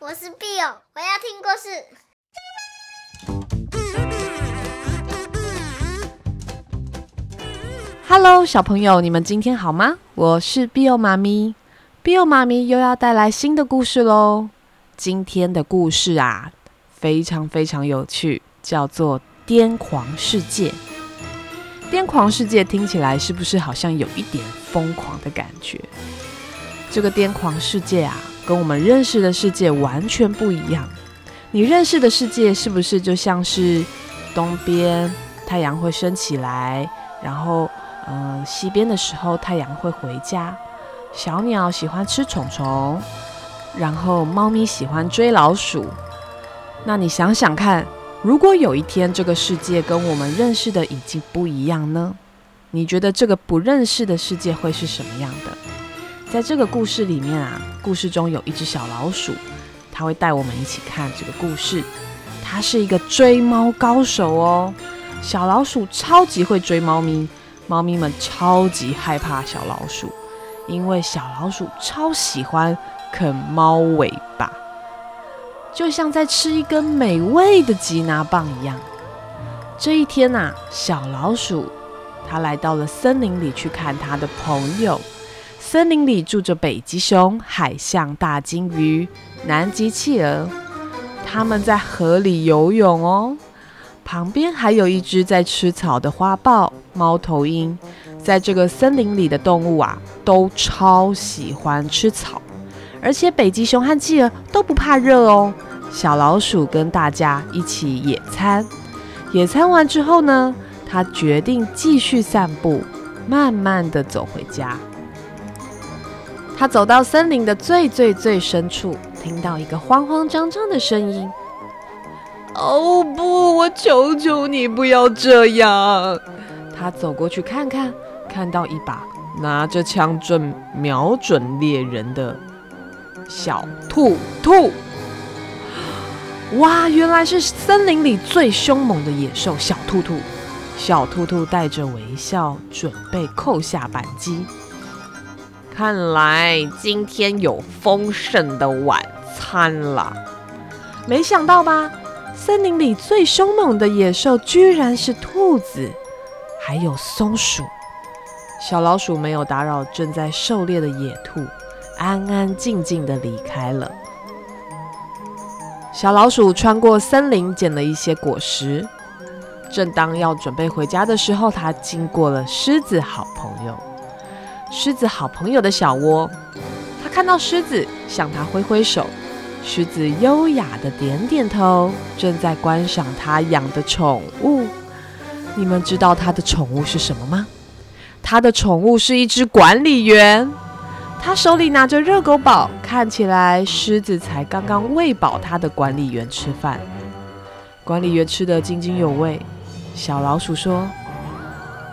我是 Bill，我要听故事。Hello，小朋友，你们今天好吗？我是 Bill 妈咪，Bill 妈咪又要带来新的故事喽。今天的故事啊，非常非常有趣，叫做《癫狂世界》。癫狂世界听起来是不是好像有一点疯狂的感觉？这个癫狂世界啊，跟我们认识的世界完全不一样。你认识的世界是不是就像是东边太阳会升起来，然后嗯、呃，西边的时候太阳会回家，小鸟喜欢吃虫虫，然后猫咪喜欢追老鼠。那你想想看。如果有一天这个世界跟我们认识的已经不一样呢？你觉得这个不认识的世界会是什么样的？在这个故事里面啊，故事中有一只小老鼠，它会带我们一起看这个故事。它是一个追猫高手哦。小老鼠超级会追猫咪，猫咪们超级害怕小老鼠，因为小老鼠超喜欢啃猫尾巴。就像在吃一根美味的吉拿棒一样。这一天呐，小老鼠它来到了森林里去看它的朋友。森林里住着北极熊、海象大鲸鱼、南极企鹅，它们在河里游泳哦。旁边还有一只在吃草的花豹、猫头鹰。在这个森林里的动物啊，都超喜欢吃草。而且北极熊和企鹅都不怕热哦。小老鼠跟大家一起野餐，野餐完之后呢，它决定继续散步，慢慢地走回家。他走到森林的最最最深处，听到一个慌慌张张的声音：“哦不，我求求你不要这样！”他走过去看看，看到一把拿着枪准瞄准猎人的。小兔兔，哇！原来是森林里最凶猛的野兽小兔兔。小兔兔带着微笑，准备扣下扳机。看来今天有丰盛的晚餐了。没想到吧？森林里最凶猛的野兽居然是兔子，还有松鼠。小老鼠没有打扰正在狩猎的野兔。安安静静的离开了。小老鼠穿过森林，捡了一些果实。正当要准备回家的时候，它经过了狮子好朋友。狮子好朋友的小窝，他看到狮子，向他挥挥手。狮子优雅地点点头，正在观赏他养的宠物。你们知道他的宠物是什么吗？他的宠物是一只管理员。他手里拿着热狗堡，看起来狮子才刚刚喂饱他的管理员吃饭。管理员吃得津津有味。小老鼠说：“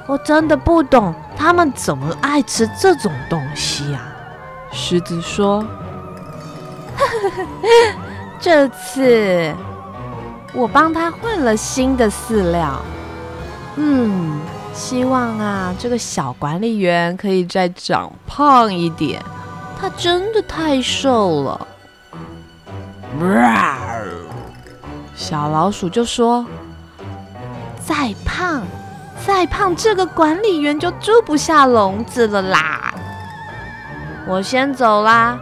我真的不懂他们怎么爱吃这种东西呀。”狮子说：“呵呵呵，这次我帮他换了新的饲料。嗯。”希望啊，这个小管理员可以再长胖一点。他真的太瘦了。小老鼠就说：“再胖，再胖，这个管理员就住不下笼子了啦。”我先走啦。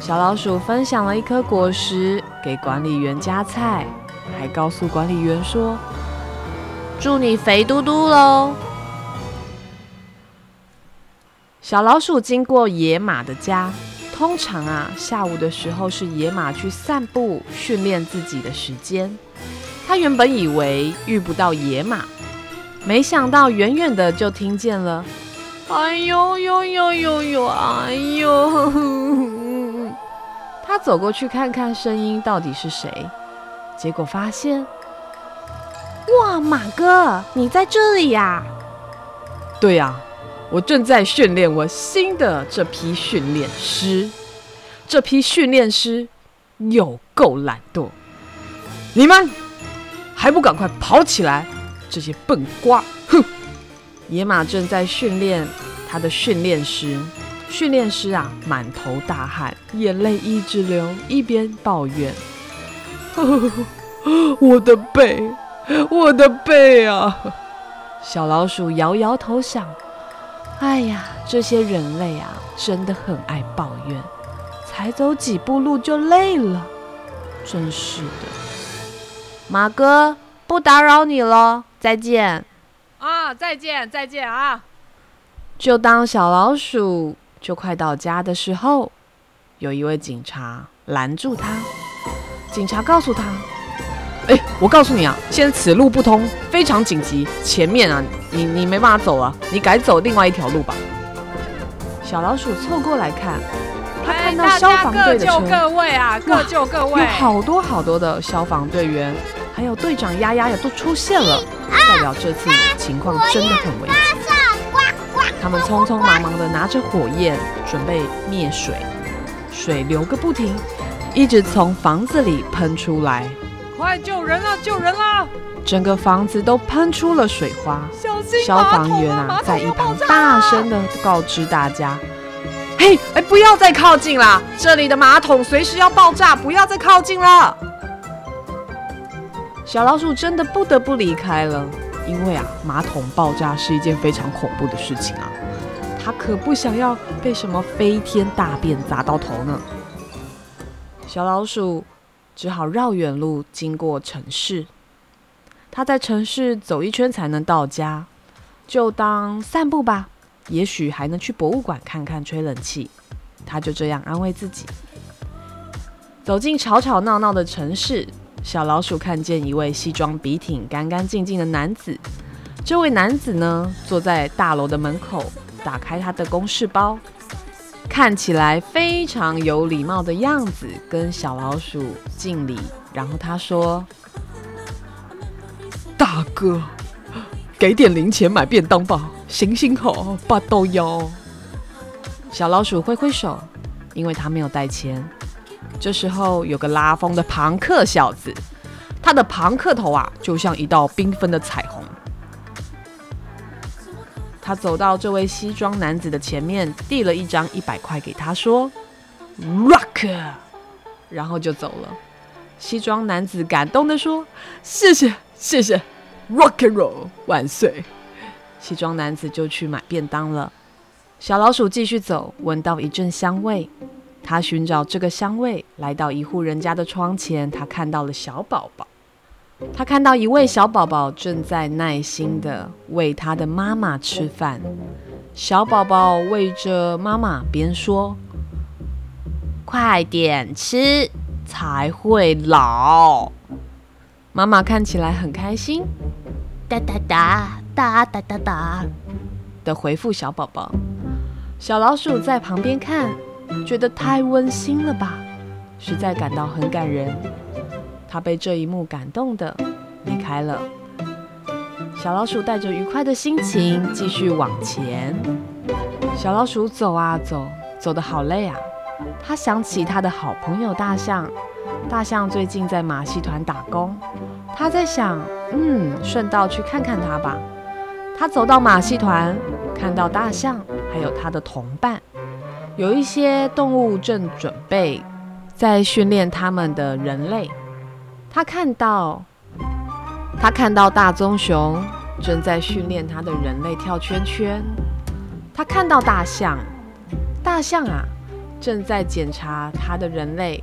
小老鼠分享了一颗果实给管理员夹菜，还告诉管理员说。祝你肥嘟嘟喽！小老鼠经过野马的家，通常啊，下午的时候是野马去散步训练自己的时间。他原本以为遇不到野马，没想到远远的就听见了“哎呦呦呦呦呦，哎呦”，他走过去看看声音到底是谁，结果发现。哇，马哥，你在这里呀？对呀，我正在训练我新的这批训练师。这批训练师有够懒惰，你们还不赶快跑起来！这些笨瓜！哼！野马正在训练他的训练师，训练师啊，满头大汗，眼泪一直流，一边抱怨：“ 我的背，我的背啊！”小老鼠摇摇头想：“哎呀，这些人类啊，真的很爱抱怨，才走几步路就累了，真是的。”马哥，不打扰你了，再见。啊，再见，再见啊！就当小老鼠就快到家的时候，有一位警察拦住他。警察告诉他：“哎，我告诉你啊，现在此路不通，非常紧急，前面啊，你你没办法走了，你改走另外一条路吧。”小老鼠凑过来看，他看到消防队的车，各就各位啊，各就各位，有好多好多的消防队员。还有队长丫丫也都出现了，代表这次情况真的很危急。他们匆匆忙忙的拿着火焰准备灭水，水流个不停，一直从房子里喷出来。快救人啊！救人啦！整个房子都喷出了水花。消防员啊，在一旁大声的告知大家：“嘿，哎，不要再靠近了，这里的马桶随时要爆炸，不要再靠近了。”小老鼠真的不得不离开了，因为啊，马桶爆炸是一件非常恐怖的事情啊，它可不想要被什么飞天大便砸到头呢。小老鼠只好绕远路经过城市，它在城市走一圈才能到家，就当散步吧，也许还能去博物馆看看吹冷气。他就这样安慰自己，走进吵吵闹闹的城市。小老鼠看见一位西装笔挺、干干净净的男子。这位男子呢，坐在大楼的门口，打开他的公事包，看起来非常有礼貌的样子，跟小老鼠敬礼。然后他说：“大哥，给点零钱买便当吧，行行好，八豆腰。”小老鼠挥挥手，因为他没有带钱。这时候有个拉风的庞克小子，他的庞克头啊，就像一道缤纷的彩虹。他走到这位西装男子的前面，递了一张一百块给他，说：“Rock。”然后就走了。西装男子感动地说：“谢谢，谢谢，Rock and Roll 万岁！”西装男子就去买便当了。小老鼠继续走，闻到一阵香味。他寻找这个香味，来到一户人家的窗前。他看到了小宝宝，他看到一位小宝宝正在耐心地喂他的妈妈吃饭。小宝宝喂着妈妈，边说：“快点吃，才会老。”妈妈看起来很开心，哒哒哒哒哒哒哒的回复小宝宝。小老鼠在旁边看。觉得太温馨了吧，实在感到很感人。他被这一幕感动的离开了。小老鼠带着愉快的心情继续往前。小老鼠走啊走，走得好累啊。他想起他的好朋友大象，大象最近在马戏团打工。他在想，嗯，顺道去看看他吧。他走到马戏团，看到大象还有他的同伴。有一些动物正准备在训练他们的人类。他看到，他看到大棕熊正在训练他的人类跳圈圈。他看到大象，大象啊正在检查他的人类。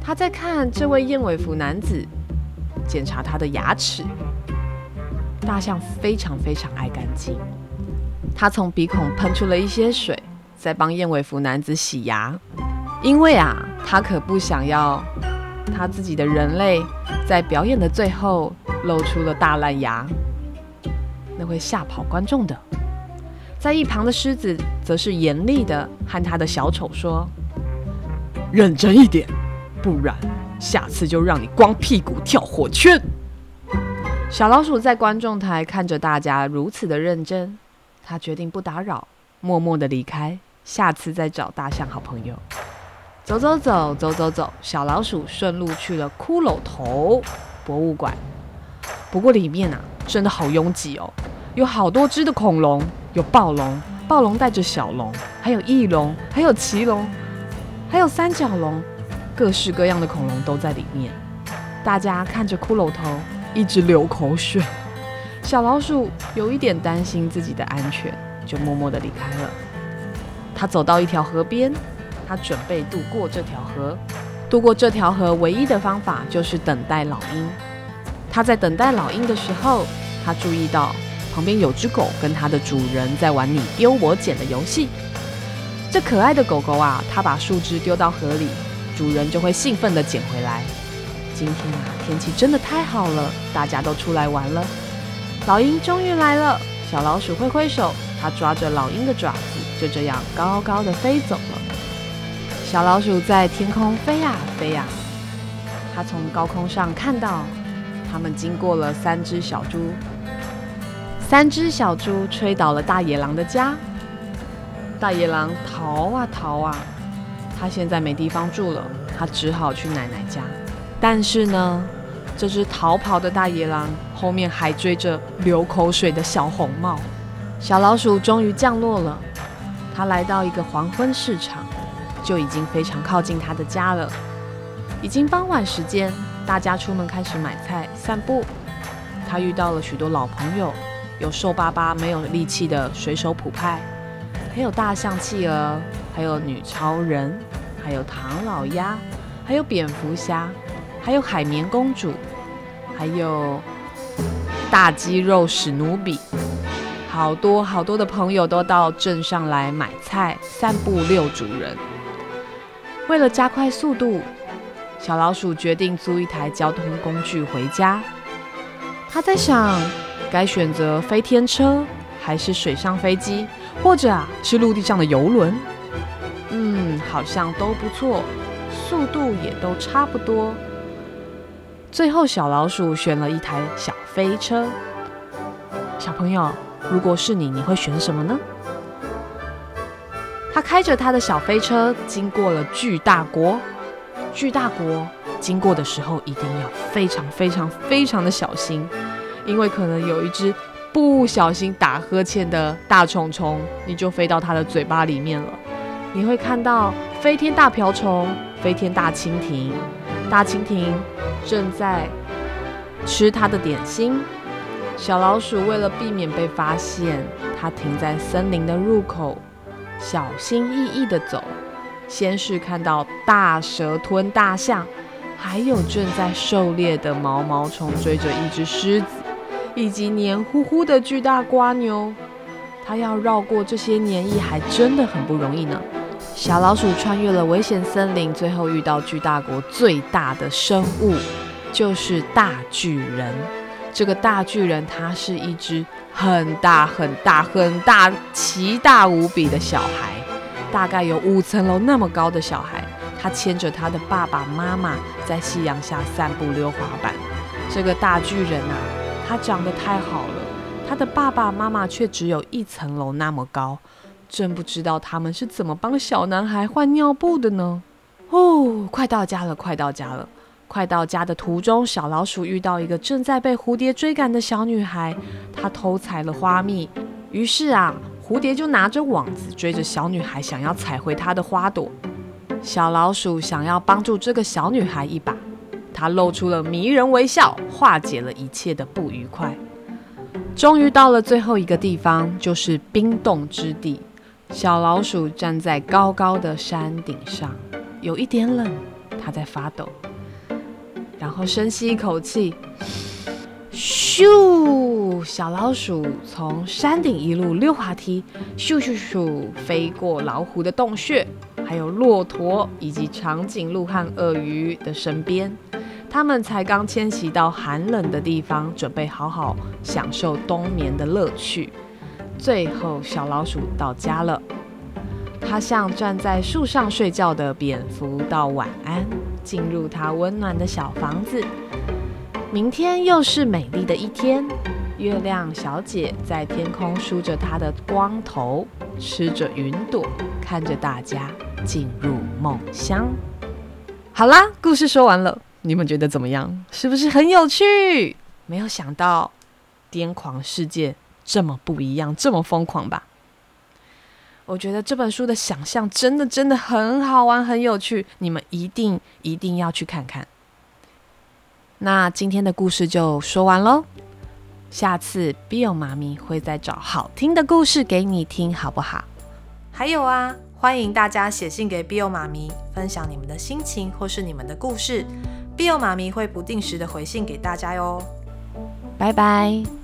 他在看这位燕尾服男子检查他的牙齿。大象非常非常爱干净，它从鼻孔喷出了一些水。在帮燕尾服男子洗牙，因为啊，他可不想要他自己的人类在表演的最后露出了大烂牙，那会吓跑观众的。在一旁的狮子则是严厉的和他的小丑说：“认真一点，不然下次就让你光屁股跳火圈。”小老鼠在观众台看着大家如此的认真，他决定不打扰，默默的离开。下次再找大象好朋友。走走走走走走，小老鼠顺路去了骷髅头博物馆。不过里面啊，真的好拥挤哦，有好多只的恐龙，有暴龙、暴暴龙带着小龙，还有翼龙，还有奇龙，还有三角龙，各式各样的恐龙都在里面。大家看着骷髅头，一直流口水。小老鼠有一点担心自己的安全，就默默地离开了。他走到一条河边，他准备渡过这条河。渡过这条河唯一的方法就是等待老鹰。他在等待老鹰的时候，他注意到旁边有只狗跟它的主人在玩你丢我捡的游戏。这可爱的狗狗啊，它把树枝丢到河里，主人就会兴奋地捡回来。今天啊，天气真的太好了，大家都出来玩了。老鹰终于来了，小老鼠挥挥手，它抓着老鹰的爪子，就这样高高的飞走了。小老鼠在天空飞呀飞呀，它从高空上看到，它们经过了三只小猪。三只小猪吹倒了大野狼的家，大野狼逃啊逃啊，它现在没地方住了，它只好去奶奶家。但是呢，这只逃跑的大野狼后面还追着流口水的小红帽。小老鼠终于降落了，它来到一个黄昏市场。就已经非常靠近它的家了。已经傍晚时间，大家出门开始买菜、散步。他遇到了许多老朋友，有瘦巴巴没有力气的水手普派，还有大象企鹅，还有女超人，还有唐老鸭，还有蝙蝠侠，还有海绵公主，还有大肌肉史努比。好多好多的朋友都到镇上来买菜、散步、遛主人。为了加快速度，小老鼠决定租一台交通工具回家。他在想，该选择飞天车，还是水上飞机，或者啊是陆地上的游轮？嗯，好像都不错，速度也都差不多。最后，小老鼠选了一台小飞车。小朋友，如果是你，你会选什么呢？他开着他的小飞车经过了巨大国，巨大国经过的时候一定要非常非常非常的小心，因为可能有一只不小心打呵欠的大虫虫，你就飞到它的嘴巴里面了。你会看到飞天大瓢虫、飞天大蜻蜓，大蜻蜓正在吃它的点心。小老鼠为了避免被发现，它停在森林的入口。小心翼翼地走，先是看到大蛇吞大象，还有正在狩猎的毛毛虫追着一只狮子，以及黏糊糊的巨大瓜牛。它要绕过这些黏液，还真的很不容易呢。小老鼠穿越了危险森林，最后遇到巨大国最大的生物，就是大巨人。这个大巨人，它是一只很大很大很大、奇大无比的小孩，大概有五层楼那么高的小孩。他牵着他的爸爸妈妈在夕阳下散步溜滑板。这个大巨人啊，他长得太好了，他的爸爸妈妈却只有一层楼那么高，真不知道他们是怎么帮小男孩换尿布的呢？哦，快到家了，快到家了。快到家的途中，小老鼠遇到一个正在被蝴蝶追赶的小女孩，她偷采了花蜜。于是啊，蝴蝶就拿着网子追着小女孩，想要采回她的花朵。小老鼠想要帮助这个小女孩一把，她露出了迷人微笑，化解了一切的不愉快。终于到了最后一个地方，就是冰冻之地。小老鼠站在高高的山顶上，有一点冷，它在发抖。然后深吸一口气，咻！小老鼠从山顶一路溜滑梯，咻咻咻飞过老虎的洞穴，还有骆驼以及长颈鹿和鳄鱼的身边。它们才刚迁徙到寒冷的地方，准备好好享受冬眠的乐趣。最后，小老鼠到家了。它向站在树上睡觉的蝙蝠道晚安。进入它温暖的小房子。明天又是美丽的一天，月亮小姐在天空梳着她的光头，吃着云朵，看着大家进入梦乡。好啦，故事说完了，你们觉得怎么样？是不是很有趣？没有想到，癫狂世界这么不一样，这么疯狂吧？我觉得这本书的想象真的真的很好玩，很有趣，你们一定一定要去看看。那今天的故事就说完喽，下次 Bill 妈咪会再找好听的故事给你听，好不好？还有啊，欢迎大家写信给 Bill 妈咪，分享你们的心情或是你们的故事，Bill 妈咪会不定时的回信给大家哟。拜拜。